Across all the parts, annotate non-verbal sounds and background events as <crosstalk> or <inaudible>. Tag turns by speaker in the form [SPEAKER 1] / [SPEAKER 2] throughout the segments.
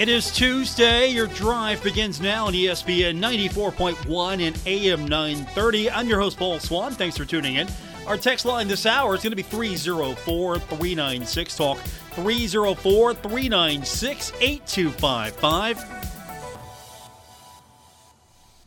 [SPEAKER 1] It is Tuesday. Your drive begins now on ESPN 94.1 and AM 930. I'm your host, Paul Swann. Thanks for tuning in. Our text line this hour is going to be 304 396 Talk. 304 396 8255.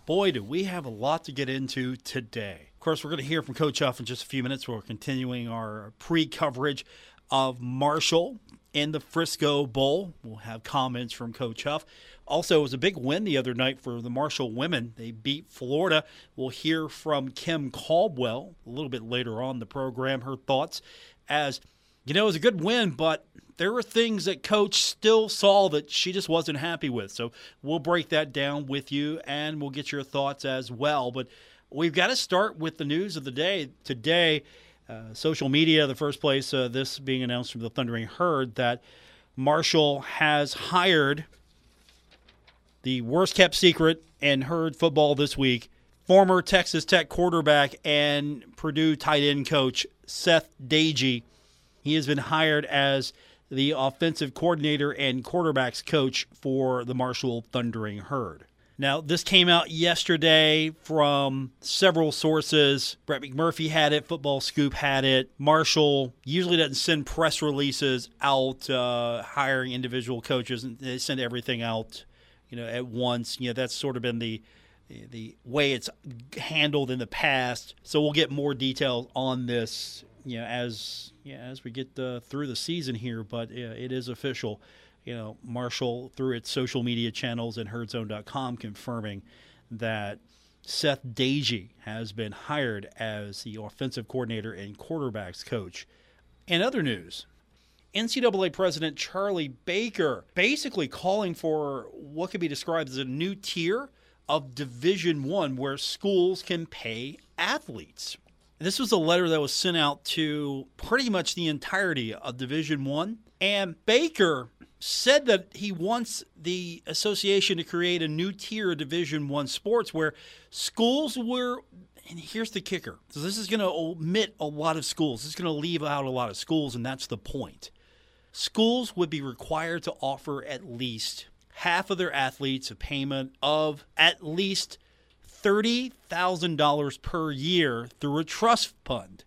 [SPEAKER 1] Boy, do we have a lot to get into today. Of course, we're going to hear from Coach Huff in just a few minutes. We're continuing our pre coverage of Marshall in the Frisco Bowl. We'll have comments from Coach Huff. Also, it was a big win the other night for the Marshall women. They beat Florida. We'll hear from Kim Caldwell a little bit later on the program, her thoughts as you know, it was a good win, but there were things that coach still saw that she just wasn't happy with. So we'll break that down with you and we'll get your thoughts as well. But we've got to start with the news of the day. Today, uh, social media, the first place, uh, this being announced from the Thundering Herd, that Marshall has hired the worst kept secret in Herd football this week former Texas Tech quarterback and Purdue tight end coach Seth Doege. He has been hired as the offensive coordinator and quarterbacks coach for the Marshall Thundering Herd. Now, this came out yesterday from several sources. Brett McMurphy had it, Football Scoop had it. Marshall usually doesn't send press releases out uh, hiring individual coaches, and they send everything out, you know, at once. You know, that's sort of been the the way it's handled in the past. So we'll get more details on this, you know, as yeah, as we get uh, through the season here. But it is official you know, Marshall through its social media channels and herdzone.com confirming that Seth Doege has been hired as the offensive coordinator and quarterbacks coach. In other news, NCAA President Charlie Baker basically calling for what could be described as a new tier of Division One, where schools can pay athletes. This was a letter that was sent out to pretty much the entirety of Division One, and Baker said that he wants the association to create a new tier of division one sports where schools were and here's the kicker. So this is going to omit a lot of schools. It's going to leave out a lot of schools and that's the point. Schools would be required to offer at least half of their athletes a payment of at least $30,000 per year through a trust fund.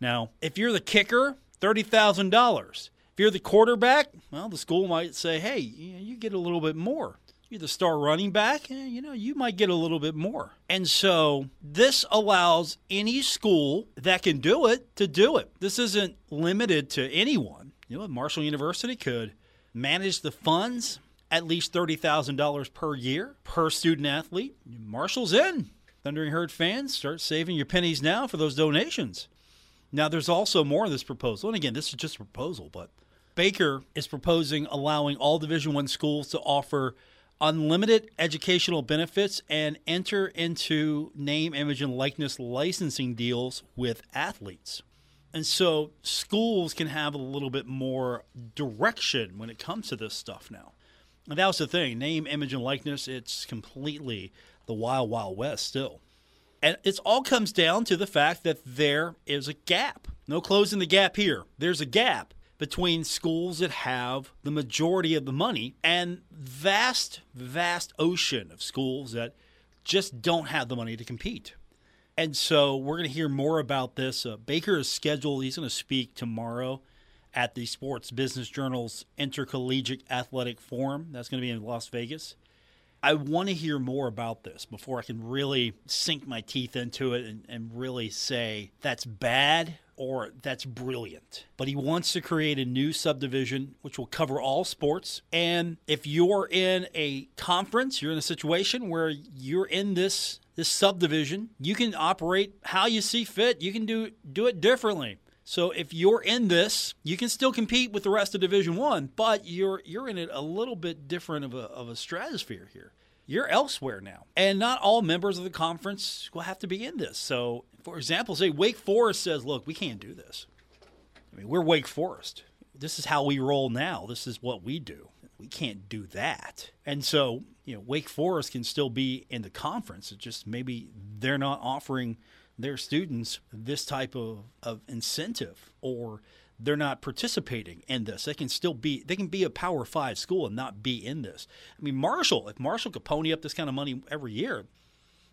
[SPEAKER 1] Now, if you're the kicker, $30,000. If you're the quarterback, well, the school might say, hey, you get a little bit more. You're the star running back, eh, you know, you might get a little bit more. And so this allows any school that can do it to do it. This isn't limited to anyone. You know, Marshall University could manage the funds at least $30,000 per year per student athlete. Marshall's in. Thundering Herd fans, start saving your pennies now for those donations. Now, there's also more of this proposal. And again, this is just a proposal, but Baker is proposing allowing all Division One schools to offer unlimited educational benefits and enter into name, image, and likeness licensing deals with athletes. And so schools can have a little bit more direction when it comes to this stuff now. And that was the thing name, image, and likeness, it's completely the wild, wild west still. And it all comes down to the fact that there is a gap. No closing the gap here. There's a gap between schools that have the majority of the money and vast, vast ocean of schools that just don't have the money to compete. And so we're going to hear more about this. Uh, Baker is scheduled, he's going to speak tomorrow at the Sports Business Journal's Intercollegiate Athletic Forum. That's going to be in Las Vegas. I want to hear more about this before I can really sink my teeth into it and, and really say that's bad or that's brilliant. But he wants to create a new subdivision which will cover all sports. And if you're in a conference, you're in a situation where you're in this this subdivision, you can operate how you see fit. You can do do it differently. So if you're in this, you can still compete with the rest of Division One, but you're you're in it a little bit different of a of a stratosphere here. You're elsewhere now, and not all members of the conference will have to be in this. So, for example, say Wake Forest says, "Look, we can't do this. I mean, we're Wake Forest. This is how we roll now. This is what we do. We can't do that." And so, you know, Wake Forest can still be in the conference. It just maybe they're not offering their students this type of, of incentive or they're not participating in this. They can still be they can be a power five school and not be in this. I mean Marshall, if Marshall could pony up this kind of money every year,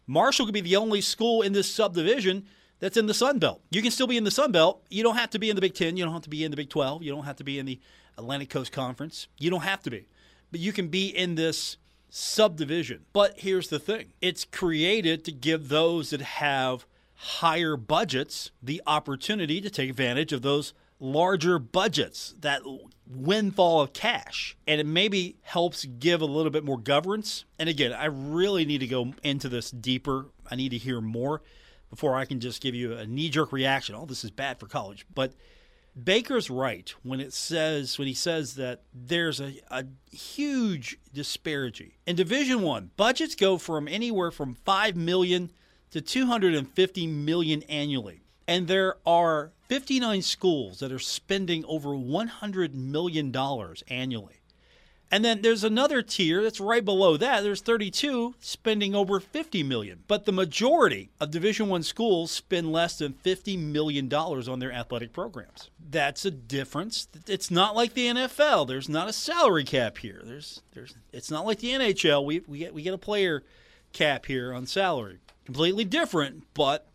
[SPEAKER 1] Marshall could be the only school in this subdivision that's in the Sun Belt. You can still be in the Sun Belt. You don't have to be in the Big Ten. You don't have to be in the Big Twelve. You don't have to be in the Atlantic Coast Conference. You don't have to be. But you can be in this subdivision. But here's the thing it's created to give those that have higher budgets the opportunity to take advantage of those larger budgets, that windfall of cash. And it maybe helps give a little bit more governance. And again, I really need to go into this deeper. I need to hear more before I can just give you a knee jerk reaction. Oh, this is bad for college. But Baker's right when it says when he says that there's a, a huge disparity. In Division One, budgets go from anywhere from five million to 250 million annually. And there are 59 schools that are spending over 100 million dollars annually. And then there's another tier that's right below that. There's 32 spending over 50 million. But the majority of Division 1 schools spend less than 50 million dollars on their athletic programs. That's a difference. It's not like the NFL. There's not a salary cap here. There's there's it's not like the NHL. We we get we get a player cap here on salary completely different, but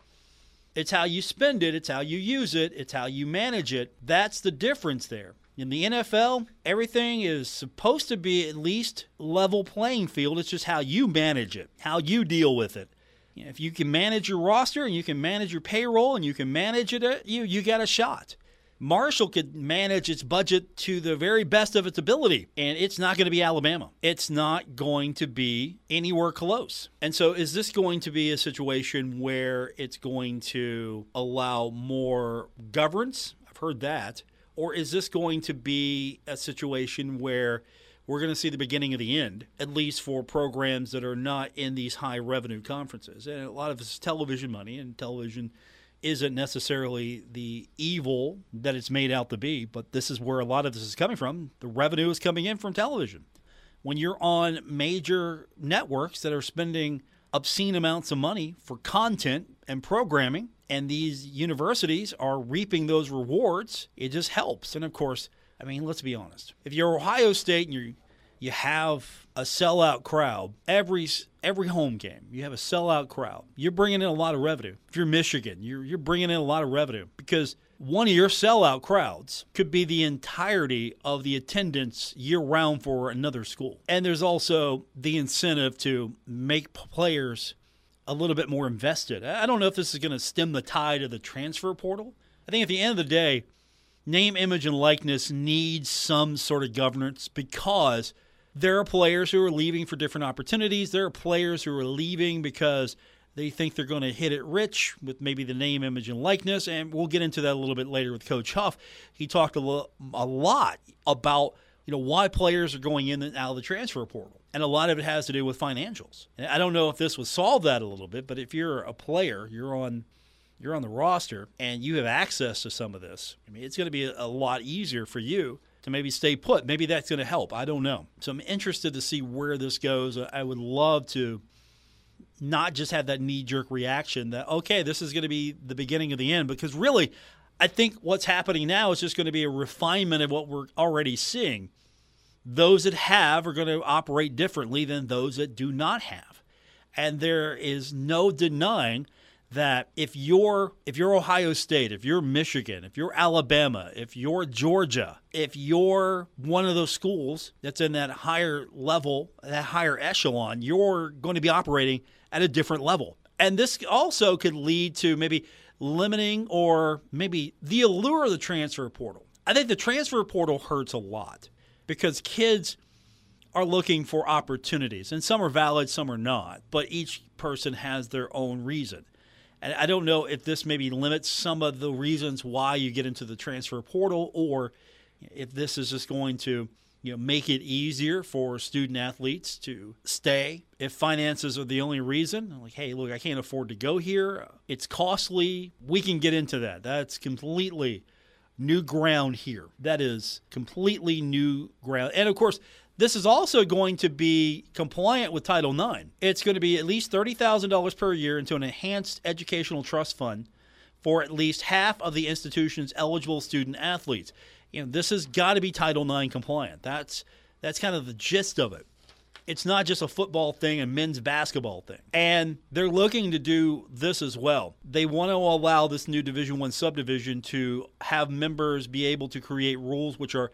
[SPEAKER 1] it's how you spend it, it's how you use it, it's how you manage it. That's the difference there. In the NFL, everything is supposed to be at least level playing field. It's just how you manage it, how you deal with it. If you can manage your roster and you can manage your payroll and you can manage it, uh, you you got a shot. Marshall could manage its budget to the very best of its ability, and it's not going to be Alabama. It's not going to be anywhere close. And so, is this going to be a situation where it's going to allow more governance? I've heard that. Or is this going to be a situation where we're going to see the beginning of the end, at least for programs that are not in these high revenue conferences? And a lot of this is television money, and television isn't necessarily the evil that it's made out to be, but this is where a lot of this is coming from. The revenue is coming in from television. When you're on major networks that are spending obscene amounts of money for content and programming, and these universities are reaping those rewards, it just helps. And of course, I mean, let's be honest. If you're Ohio State and you you have a sellout crowd every every home game. You have a sellout crowd. You're bringing in a lot of revenue. If you're Michigan, you're you're bringing in a lot of revenue because one of your sellout crowds could be the entirety of the attendance year round for another school. And there's also the incentive to make players a little bit more invested. I don't know if this is going to stem the tide of the transfer portal. I think at the end of the day, name, image, and likeness needs some sort of governance because – there are players who are leaving for different opportunities. There are players who are leaving because they think they're going to hit it rich with maybe the name, image, and likeness. And we'll get into that a little bit later with Coach Huff. He talked a, lo- a lot about you know why players are going in and out of the transfer portal, and a lot of it has to do with financials. And I don't know if this would solve that a little bit, but if you're a player, you're on you're on the roster, and you have access to some of this. I mean, it's going to be a, a lot easier for you to maybe stay put. Maybe that's going to help. I don't know. So I'm interested to see where this goes. I would love to not just have that knee jerk reaction that, okay, this is going to be the beginning of the end, because really, I think what's happening now is just going to be a refinement of what we're already seeing. Those that have are going to operate differently than those that do not have. And there is no denying that if you're if you're Ohio State, if you're Michigan, if you're Alabama, if you're Georgia, if you're one of those schools that's in that higher level, that higher echelon, you're going to be operating at a different level. And this also could lead to maybe limiting or maybe the allure of the transfer portal. I think the transfer portal hurts a lot because kids are looking for opportunities, and some are valid, some are not, but each person has their own reason. And I don't know if this maybe limits some of the reasons why you get into the transfer portal or if this is just going to you know make it easier for student athletes to stay. If finances are the only reason like hey look i can't afford to go here. It's costly. We can get into that. That's completely new ground here. That is completely new ground. And of course this is also going to be compliant with Title IX. It's going to be at least $30,000 per year into an enhanced educational trust fund for at least half of the institution's eligible student athletes. You know, this has got to be Title IX compliant. That's that's kind of the gist of it. It's not just a football thing and men's basketball thing. And they're looking to do this as well. They want to allow this new Division 1 subdivision to have members be able to create rules which are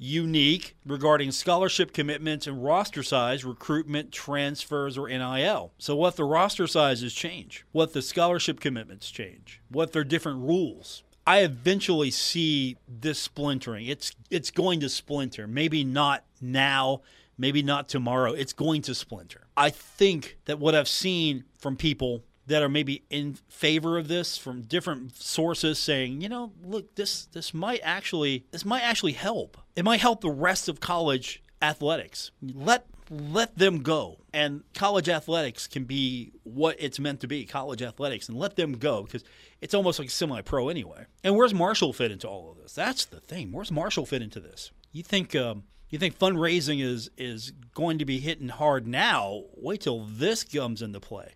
[SPEAKER 1] unique regarding scholarship commitments and roster size, recruitment, transfers, or NIL. So, what the roster sizes change, what the scholarship commitments change, what their different rules. I eventually see this splintering. It's it's going to splinter. Maybe not now, maybe not tomorrow. It's going to splinter. I think that what I've seen from people that are maybe in favor of this from different sources saying, you know, look, this this might actually this might actually help. It might help the rest of college athletics. Let let them go. And college athletics can be what it's meant to be, college athletics, and let them go because it's almost like semi pro anyway. And where's Marshall fit into all of this? That's the thing. Where's Marshall fit into this? You think um, you think fundraising is is going to be hitting hard now? Wait till this comes into play.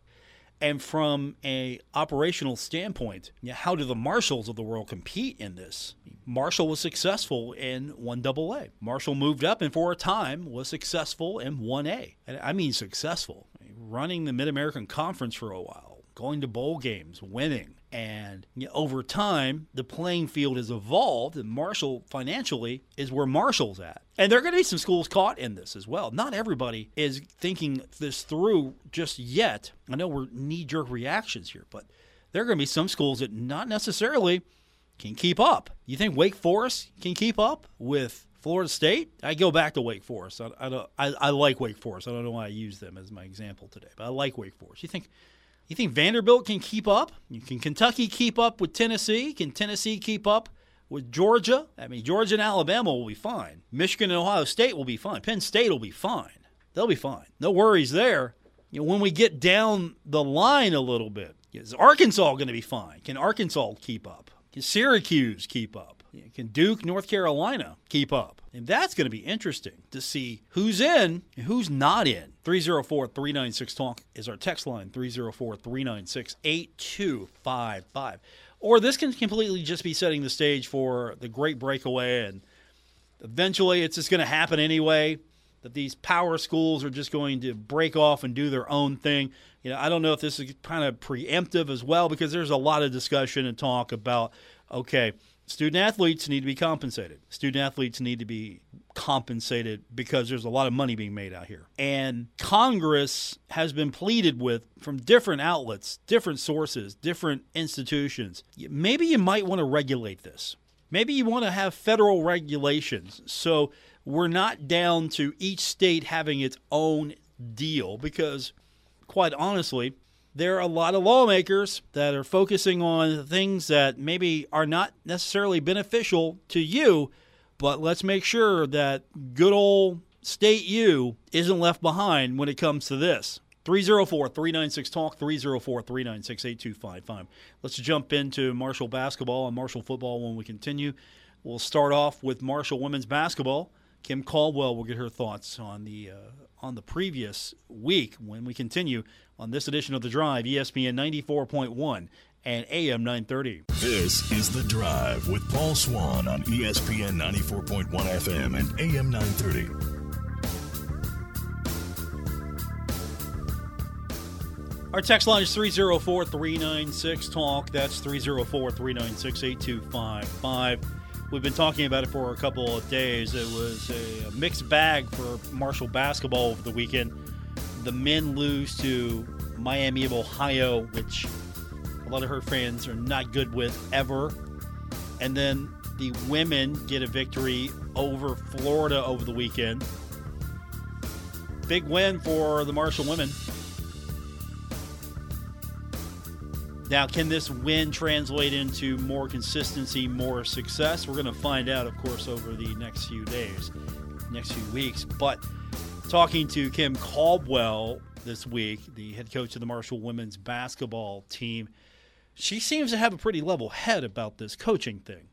[SPEAKER 1] And from a operational standpoint, how do the Marshalls of the world compete in this? Marshall was successful in 1AA. Marshall moved up and for a time was successful in 1A. And I mean successful. Running the Mid American Conference for a while, going to bowl games, winning. And you know, over time, the playing field has evolved, and Marshall financially is where Marshall's at. And there are going to be some schools caught in this as well. Not everybody is thinking this through just yet. I know we're knee jerk reactions here, but there are going to be some schools that not necessarily can keep up. You think Wake Forest can keep up with Florida State? I go back to Wake Forest. I, I, I, I like Wake Forest. I don't know why I use them as my example today, but I like Wake Forest. You think you think Vanderbilt can keep up? Can Kentucky keep up with Tennessee? Can Tennessee keep up with Georgia? I mean, Georgia and Alabama will be fine. Michigan and Ohio State will be fine. Penn State will be fine. They'll be fine. No worries there. You know, when we get down the line a little bit, is Arkansas going to be fine? Can Arkansas keep up? Can Syracuse keep up? Can Duke, North Carolina keep up? And that's going to be interesting to see who's in and who's not in. 304 396 Talk is our text line 304 396 8255. Or this can completely just be setting the stage for the great breakaway, and eventually it's just going to happen anyway. That these power schools are just going to break off and do their own thing. You know, I don't know if this is kind of preemptive as well because there's a lot of discussion and talk about okay, student athletes need to be compensated. Student athletes need to be compensated because there's a lot of money being made out here. And Congress has been pleaded with from different outlets, different sources, different institutions. Maybe you might want to regulate this. Maybe you want to have federal regulations so we're not down to each state having its own deal because, quite honestly, there are a lot of lawmakers that are focusing on things that maybe are not necessarily beneficial to you, but let's make sure that good old state U isn't left behind when it comes to this. 304 396 Talk, 304 396 8255. Let's jump into Marshall basketball and Marshall football when we continue. We'll start off with Marshall women's basketball. Kim Caldwell will get her thoughts on the uh, on the previous week when we continue on this edition of The Drive, ESPN 94.1 and AM 930.
[SPEAKER 2] This is The Drive with Paul Swann on ESPN 94.1 FM and AM 930.
[SPEAKER 1] Our text line is 304 396 Talk. That's 304 396 8255. We've been talking about it for a couple of days. It was a mixed bag for Marshall basketball over the weekend the men lose to Miami of Ohio, which a lot of her fans are not good with ever. And then the women get a victory over Florida over the weekend. big win for the Marshall women. Now, can this win translate into more consistency, more success? We're going to find out, of course, over the next few days, next few weeks. But talking to Kim Caldwell this week, the head coach of the Marshall women's basketball team, she seems to have a pretty level head about this coaching thing.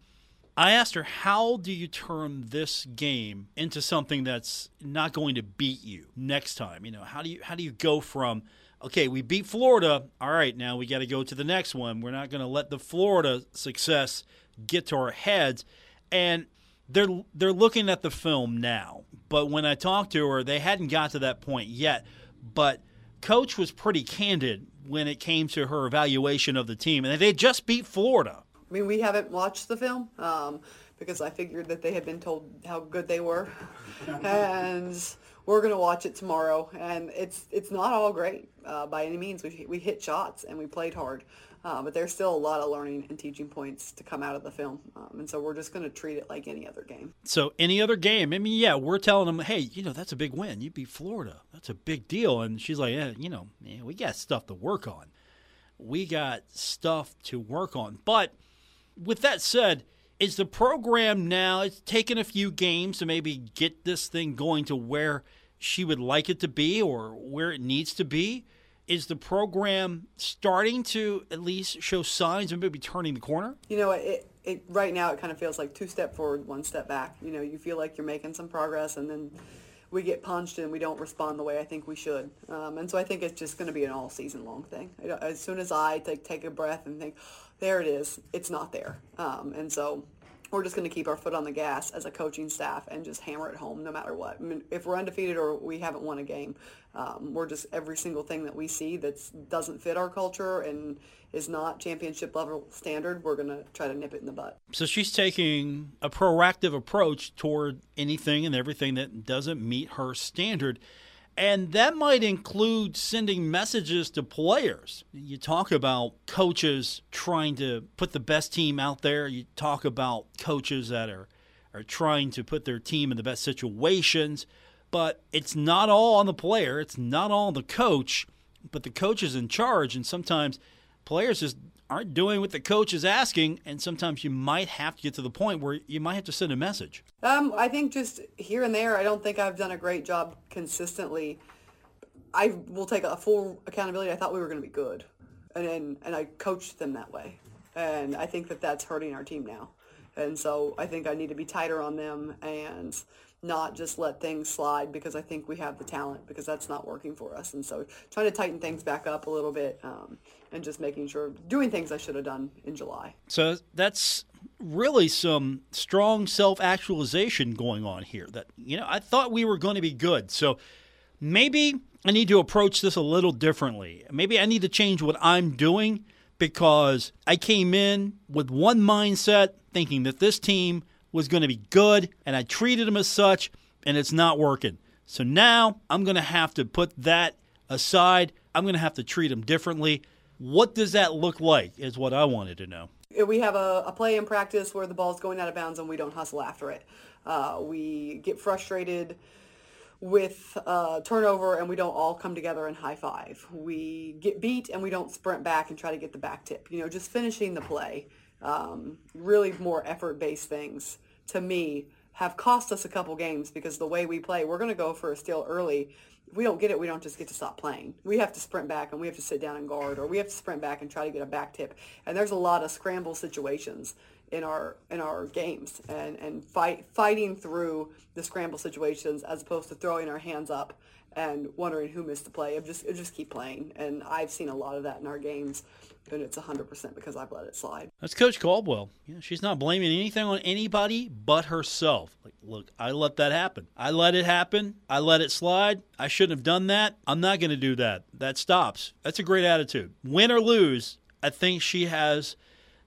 [SPEAKER 1] I asked her, How do you turn this game into something that's not going to beat you next time? You know, how do you how do you go from okay, we beat Florida. All right, now we got to go to the next one. We're not going to let the Florida success get to our heads. And they're they're looking at the film now. But when I talked to her, they hadn't got to that point yet. But coach was pretty candid when it came to her evaluation of the team, and they just beat Florida.
[SPEAKER 3] I mean, we haven't watched the film um, because I figured that they had been told how good they were, <laughs> and we're going to watch it tomorrow, and it's it's not all great uh, by any means. We we hit shots and we played hard, uh, but there's still a lot of learning and teaching points to come out of the film, um, and so we're just going to treat it like any other game.
[SPEAKER 1] So any other game, I mean, yeah, we're telling them, hey, you know, that's a big win. You beat Florida, that's a big deal, and she's like, yeah, you know, man, we got stuff to work on. We got stuff to work on, but with that said is the program now it's taken a few games to maybe get this thing going to where she would like it to be or where it needs to be is the program starting to at least show signs of maybe turning the corner
[SPEAKER 3] you know it, it right now it kind of feels like two step forward one step back you know you feel like you're making some progress and then we get punched and we don't respond the way I think we should. Um, and so I think it's just going to be an all season long thing. As soon as I take, take a breath and think, there it is. It's not there. Um, and so we're just going to keep our foot on the gas as a coaching staff and just hammer it home no matter what. I mean, if we're undefeated or we haven't won a game, um, we're just every single thing that we see that doesn't fit our culture and is not championship level standard, we're going to try to nip it in the butt.
[SPEAKER 1] So she's taking a proactive approach toward anything and everything that doesn't meet her standard. And that might include sending messages to players. You talk about coaches trying to put the best team out there. You talk about coaches that are, are trying to put their team in the best situations. But it's not all on the player, it's not all the coach, but the coach is in charge. And sometimes players just aren't doing what the coach is asking, and sometimes you might have to get to the point where you might have to send a message.
[SPEAKER 3] Um, I think just here and there, I don't think I've done a great job consistently. I will take a full accountability. I thought we were going to be good, and, and and I coached them that way, and I think that that's hurting our team now, and so I think I need to be tighter on them and not just let things slide because I think we have the talent because that's not working for us. And so trying to tighten things back up a little bit um, and just making sure doing things I should have done in July.
[SPEAKER 1] So that's really some strong self-actualization going on here that you know I thought we were going to be good. So maybe I need to approach this a little differently. Maybe I need to change what I'm doing because I came in with one mindset thinking that this team was going to be good, and I treated them as such, and it's not working. So now I'm going to have to put that aside. I'm going to have to treat them differently. What does that look like? Is what I wanted to know.
[SPEAKER 3] We have a, a play in practice where the ball's going out of bounds and we don't hustle after it. Uh, we get frustrated with uh, turnover and we don't all come together and high five. We get beat and we don't sprint back and try to get the back tip. You know, just finishing the play um, really more effort-based things to me have cost us a couple games because the way we play, we're going to go for a steal early. We don't get it, we don't just get to stop playing. We have to sprint back and we have to sit down and guard, or we have to sprint back and try to get a back tip. And there's a lot of scramble situations in our in our games, and and fight fighting through the scramble situations as opposed to throwing our hands up and wondering who missed the play. Of just just keep playing, and I've seen a lot of that in our games and it's 100% because I've let it slide.
[SPEAKER 1] That's Coach Caldwell. You know, she's not blaming anything on anybody but herself. Like, look, I let that happen. I let it happen. I let it slide. I shouldn't have done that. I'm not going to do that. That stops. That's a great attitude. Win or lose, I think she has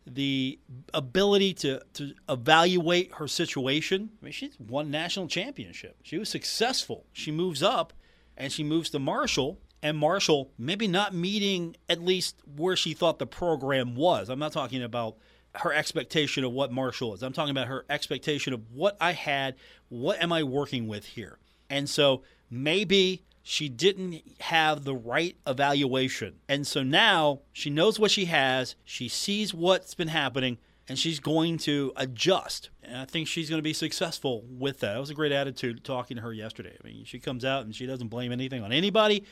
[SPEAKER 1] the ability to, to evaluate her situation. I mean, she's won national championship. She was successful. She moves up and she moves to Marshall and Marshall maybe not meeting at least where she thought the program was. I'm not talking about her expectation of what Marshall is. I'm talking about her expectation of what I had, what am I working with here? And so maybe she didn't have the right evaluation. And so now she knows what she has, she sees what's been happening, and she's going to adjust. And I think she's going to be successful with that. It was a great attitude talking to her yesterday. I mean, she comes out and she doesn't blame anything on anybody,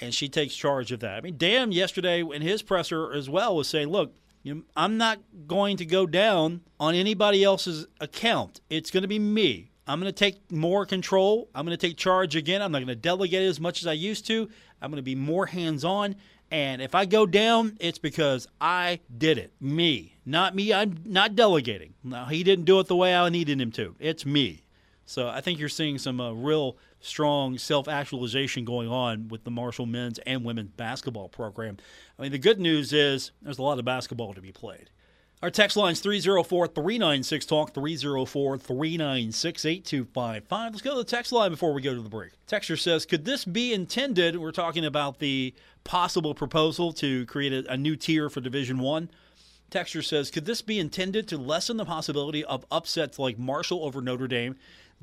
[SPEAKER 1] and she takes charge of that. I mean, Dan yesterday in his presser as well was saying, look, you know, I'm not going to go down on anybody else's account. It's going to be me. I'm going to take more control. I'm going to take charge again. I'm not going to delegate as much as I used to. I'm going to be more hands on. And if I go down, it's because I did it. Me. Not me. I'm not delegating. No, he didn't do it the way I needed him to. It's me. So I think you're seeing some uh, real strong self actualization going on with the Marshall men's and women's basketball program. I mean, the good news is there's a lot of basketball to be played. Our text line is 304 396 Talk, 304 396 8255. Let's go to the text line before we go to the break. Texture says, Could this be intended? We're talking about the possible proposal to create a, a new tier for Division One. Texture says, Could this be intended to lessen the possibility of upsets like Marshall over Notre Dame,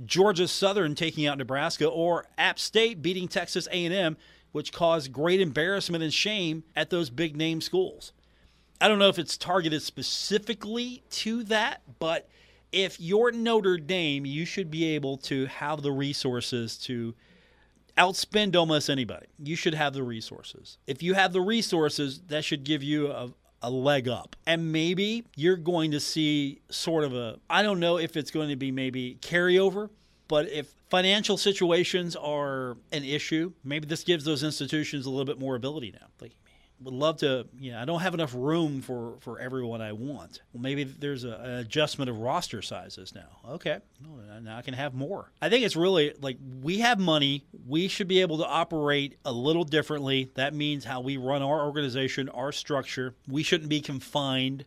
[SPEAKER 1] Georgia Southern taking out Nebraska, or App State beating Texas A&M, which caused great embarrassment and shame at those big name schools? I don't know if it's targeted specifically to that, but if you're Notre Dame, you should be able to have the resources to outspend almost anybody. You should have the resources. If you have the resources, that should give you a, a leg up. And maybe you're going to see sort of a, I don't know if it's going to be maybe carryover, but if financial situations are an issue, maybe this gives those institutions a little bit more ability now. Like, would love to, you know, I don't have enough room for, for everyone I want. Well, maybe there's a, an adjustment of roster sizes now. Okay, now I can have more. I think it's really like we have money. We should be able to operate a little differently. That means how we run our organization, our structure. We shouldn't be confined.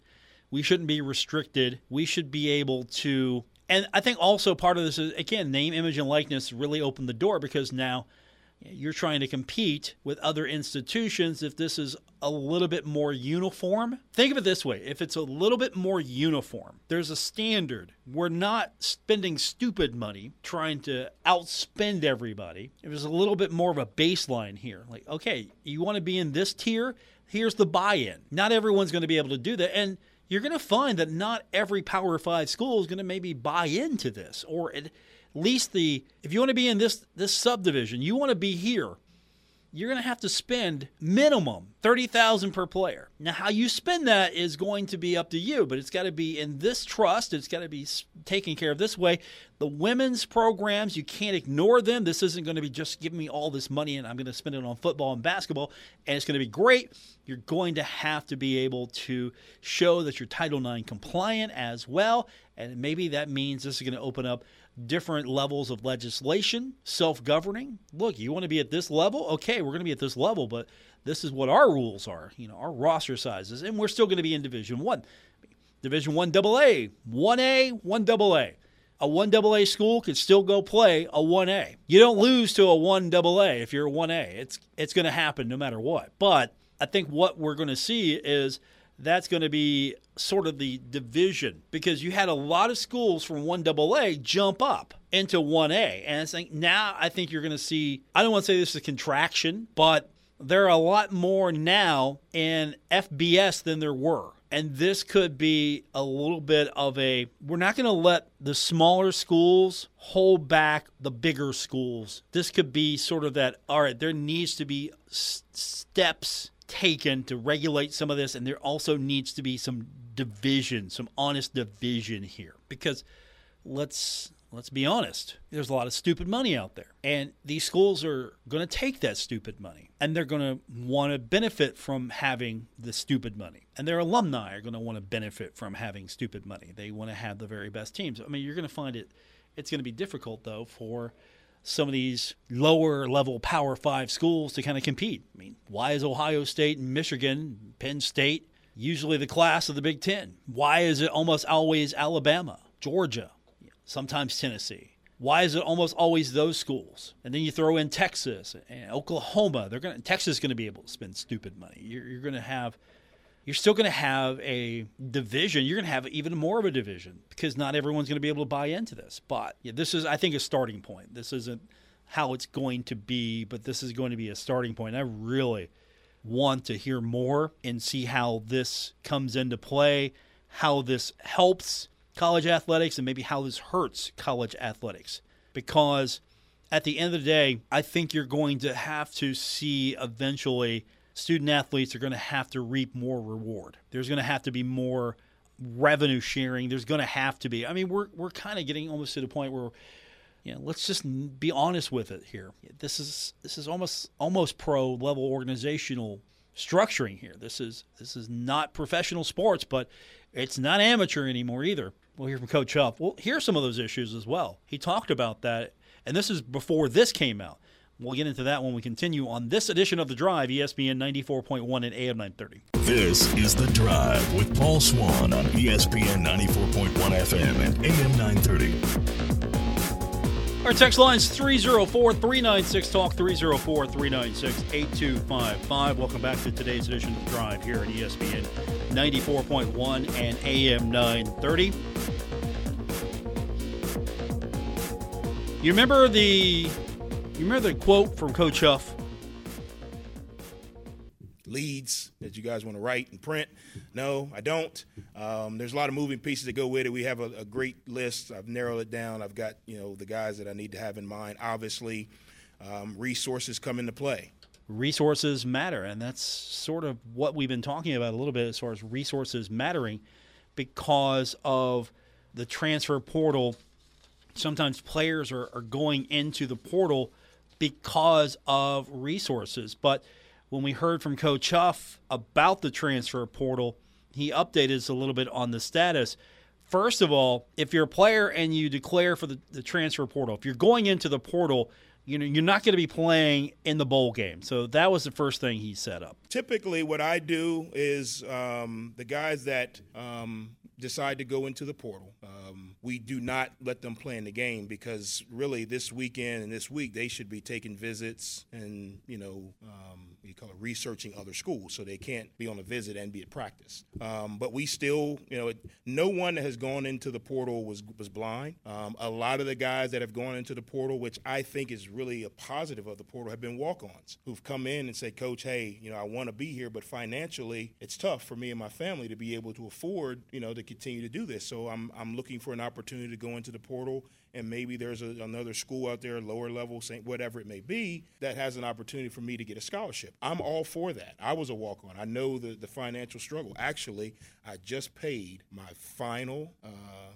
[SPEAKER 1] We shouldn't be restricted. We should be able to. And I think also part of this is, again, name, image, and likeness really opened the door because now – you're trying to compete with other institutions if this is a little bit more uniform. Think of it this way if it's a little bit more uniform, there's a standard. We're not spending stupid money trying to outspend everybody. If there's a little bit more of a baseline here, like, okay, you want to be in this tier, here's the buy in. Not everyone's going to be able to do that. And you're going to find that not every Power Five school is going to maybe buy into this or it least the if you want to be in this this subdivision, you want to be here. You're going to have to spend minimum 30,000 per player. Now how you spend that is going to be up to you, but it's got to be in this trust, it's got to be taken care of this way. The women's programs, you can't ignore them. This isn't going to be just giving me all this money and I'm going to spend it on football and basketball and it's going to be great. You're going to have to be able to show that you're Title IX compliant as well, and maybe that means this is going to open up different levels of legislation, self governing. Look, you want to be at this level? Okay, we're going to be at this level, but this is what our rules are, you know, our roster sizes, and we're still going to be in Division 1. Division 1 AA, 1A, 1 AA. A 1 AA school could still go play a 1A. You don't lose to a 1 AA if you're a 1A. It's it's going to happen no matter what. But I think what we're going to see is that's going to be sort of the division because you had a lot of schools from 1AA jump up into 1A. And I think now I think you're going to see, I don't want to say this is a contraction, but there are a lot more now in FBS than there were. And this could be a little bit of a, we're not going to let the smaller schools hold back the bigger schools. This could be sort of that, all right, there needs to be s- steps taken to regulate some of this, and there also needs to be some division, some honest division here, because let's let's be honest, there's a lot of stupid money out there, and these schools are going to take that stupid money, and they're going to want to benefit from having the stupid money, and their alumni are going to want to benefit from having stupid money. They want to have the very best teams. I mean, you're going to find it. It's going to be difficult though for some of these lower level Power Five schools to kind of compete. I mean, why is Ohio State and Michigan, Penn State usually the class of the Big Ten? Why is it almost always Alabama, Georgia, sometimes Tennessee? Why is it almost always those schools? And then you throw in Texas and Oklahoma. They're going Texas is going to be able to spend stupid money. You're, you're going to have you're still going to have a division. You're going to have even more of a division because not everyone's going to be able to buy into this. But yeah, this is, I think, a starting point. This isn't how it's going to be, but this is going to be a starting point. I really want to hear more and see how this comes into play, how this helps college athletics, and maybe how this hurts college athletics. Because at the end of the day, I think you're going to have to see eventually student athletes are going to have to reap more reward. There's going to have to be more revenue sharing. There's going to have to be. I mean, we're we're kind of getting almost to the point where you know, let's just be honest with it here. This is this is almost almost pro level organizational structuring here. This is this is not professional sports, but it's not amateur anymore either. We'll hear from Coach Huff. Well, here's some of those issues as well. He talked about that, and this is before this came out. We'll get into that when we continue on this edition of The Drive, ESPN 94.1 and AM 930.
[SPEAKER 2] This is The Drive with Paul Swann on ESPN 94.1 FM and AM 930.
[SPEAKER 1] Our text lines 304 396 Talk 304 396 8255. Welcome back to today's edition of The Drive here at ESPN 94.1 and AM 930. You remember the you remember the quote from Coach Huff
[SPEAKER 4] leads that you guys want to write and print. No, I don't. Um, there's a lot of moving pieces that go with it. We have a, a, great list. I've narrowed it down. I've got you know the guys that I need to have in mind. Obviously, um, resources come into play.
[SPEAKER 1] Resources matter, and that's sort of what we've been talking about a little bit as far as resources mattering, because of the transfer portal. Sometimes players are, are going into the portal because of resources, but when we heard from Coach Huff about the transfer portal, he updated us a little bit on the status. First of all, if you're a player and you declare for the, the transfer portal, if you're going into the portal, you know you're not going to be playing in the bowl game. So that was the first thing he set up.
[SPEAKER 4] Typically, what I do is um, the guys that um, decide to go into the portal. Um, we do not let them play in the game because really this weekend and this week they should be taking visits and you know um, you call it researching other schools, so they can't be on a visit and be at practice. Um, but we still, you know, no one that has gone into the portal was was blind. Um, a lot of the guys that have gone into the portal, which I think is really a positive of the portal, have been walk-ons who've come in and said, "Coach, hey, you know, I want to be here, but financially, it's tough for me and my family to be able to afford, you know, to continue to do this. So I'm I'm looking for an opportunity to go into the portal and maybe there's a, another school out there, lower level, whatever it may be, that has an opportunity for me to get a scholarship. I'm all for that. I was a walk on. I know the, the financial struggle. Actually, I just paid my final, uh,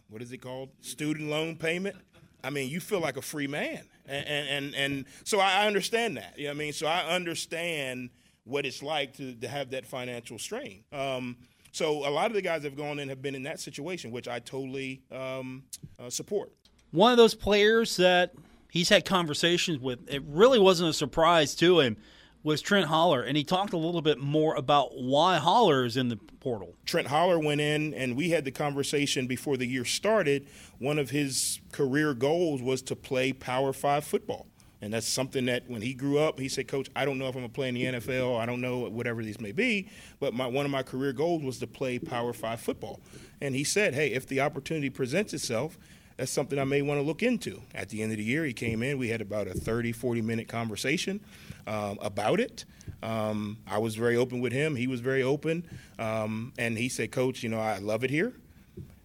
[SPEAKER 4] what is it called? Student loan payment. I mean, you feel like a free man. And, and, and, so I understand that. You know I mean? So I understand what it's like to, to have that financial strain. Um, so a lot of the guys that have gone in have been in that situation, which I totally um, uh, support
[SPEAKER 1] one of those players that he's had conversations with, it really wasn't a surprise to him, was Trent Holler. And he talked a little bit more about why Holler is in the portal.
[SPEAKER 4] Trent Holler went in, and we had the conversation before the year started. One of his career goals was to play Power Five football. And that's something that when he grew up, he said, Coach, I don't know if I'm going to play in the NFL. I don't know whatever these may be. But my, one of my career goals was to play Power Five football. And he said, hey, if the opportunity presents itself, that's something I may want to look into. At the end of the year, he came in. We had about a 30, 40 minute conversation um, about it. Um, I was very open with him. He was very open. Um, and he said, Coach, you know, I love it here.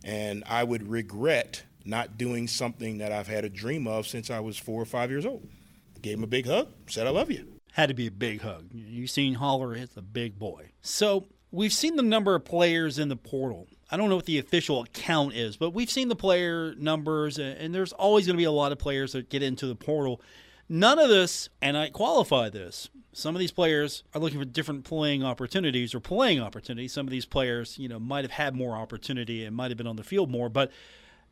[SPEAKER 4] And I would regret not doing something that I've had a dream of since I was four or five years old. Gave him a big hug, said, I love you.
[SPEAKER 1] Had to be a big hug. You've seen Holler hit the big boy. So we've seen the number of players in the portal I don't know what the official account is, but we've seen the player numbers, and there's always going to be a lot of players that get into the portal. None of this, and I qualify this, some of these players are looking for different playing opportunities or playing opportunities. Some of these players, you know, might have had more opportunity and might have been on the field more, but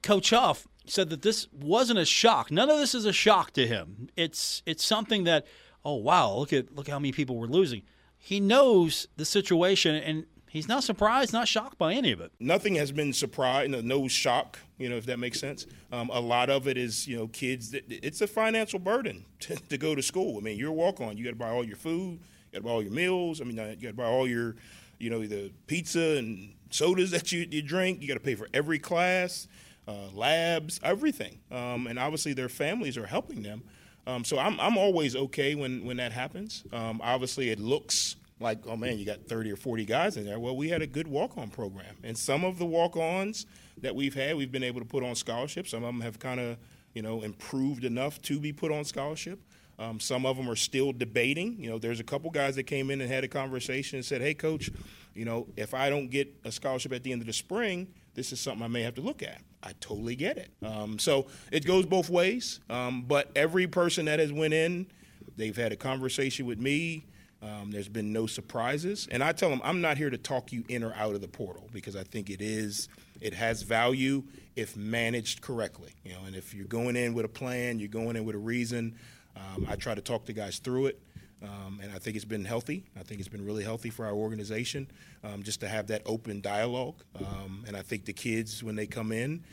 [SPEAKER 1] Coach Huff said that this wasn't a shock. None of this is a shock to him. It's it's something that, oh wow, look at look how many people we're losing. He knows the situation and he's not surprised, not shocked by any of it.
[SPEAKER 4] Nothing has been surprised, no shock, you know, if that makes sense. Um, a lot of it is, you know, kids, it's a financial burden <laughs> to, to go to school. I mean, you're a walk on, you got to buy all your food, you got to buy all your meals. I mean, you got to buy all your, you know, the pizza and sodas that you, you drink. You got to pay for every class, uh, labs, everything. Um, and obviously, their families are helping them. Um, so I'm I'm always okay when when that happens. Um, obviously, it looks like oh man, you got 30 or 40 guys in there. Well, we had a good walk-on program, and some of the walk-ons that we've had, we've been able to put on scholarship. Some of them have kind of you know improved enough to be put on scholarship. Um, some of them are still debating. You know, there's a couple guys that came in and had a conversation and said, "Hey, coach, you know, if I don't get a scholarship at the end of the spring, this is something I may have to look at." I totally get it. Um, so it goes both ways. Um, but every person that has went in, they've had a conversation with me. Um, there's been no surprises, and I tell them I'm not here to talk you in or out of the portal because I think it is it has value if managed correctly. You know, and if you're going in with a plan, you're going in with a reason. Um, I try to talk the guys through it. Um, and I think it's been healthy. I think it's been really healthy for our organization um, just to have that open dialogue. Um, and I think the kids, when they come in,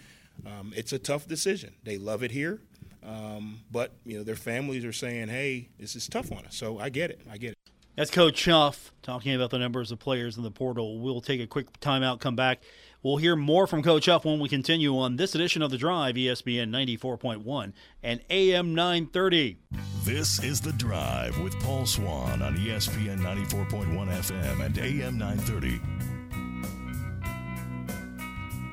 [SPEAKER 4] um, it's a tough decision. They love it here, um, but you know their families are saying, "Hey, this is tough on us." So I get it. I get it.
[SPEAKER 1] That's Coach Huff talking about the numbers of players in the portal. We'll take a quick timeout, come back. We'll hear more from Coach Huff when we continue on this edition of The Drive, ESPN 94.1 and AM 930.
[SPEAKER 2] This is The Drive with Paul Swann on ESPN 94.1 FM and AM 930.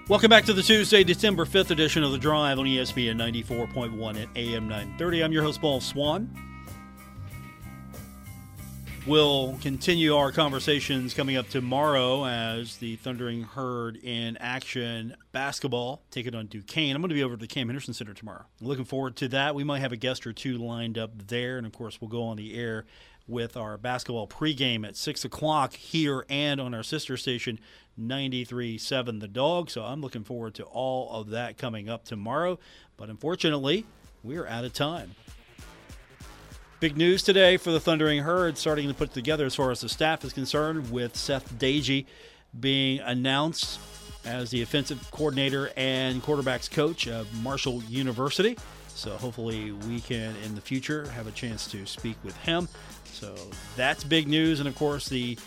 [SPEAKER 1] Welcome back to the Tuesday, December 5th edition of The Drive on ESPN 94.1 and AM 930. I'm your host, Paul Swann. We'll continue our conversations coming up tomorrow as the Thundering Herd in action basketball take it on Duquesne. I'm going to be over at the Cam Henderson Center tomorrow. looking forward to that. We might have a guest or two lined up there, and of course, we'll go on the air with our basketball pregame at 6 o'clock here and on our sister station, 93.7 The Dog. So I'm looking forward to all of that coming up tomorrow. But unfortunately, we're out of time. Big news today for the Thundering Herd starting to put together as far as the staff is concerned, with Seth Doege being announced as the offensive coordinator and quarterbacks coach of Marshall University. So hopefully we can in the future have a chance to speak with him. So that's big news. And of course, the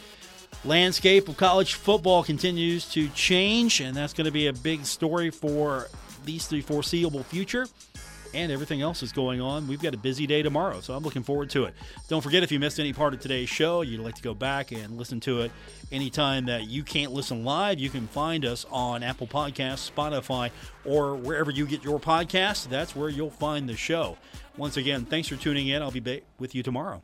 [SPEAKER 1] landscape of college football continues to change, and that's going to be a big story for at least the foreseeable future and everything else is going on. We've got a busy day tomorrow, so I'm looking forward to it. Don't forget if you missed any part of today's show, you'd like to go back and listen to it anytime that you can't listen live, you can find us on Apple Podcasts, Spotify, or wherever you get your podcasts. That's where you'll find the show. Once again, thanks for tuning in. I'll be with you tomorrow.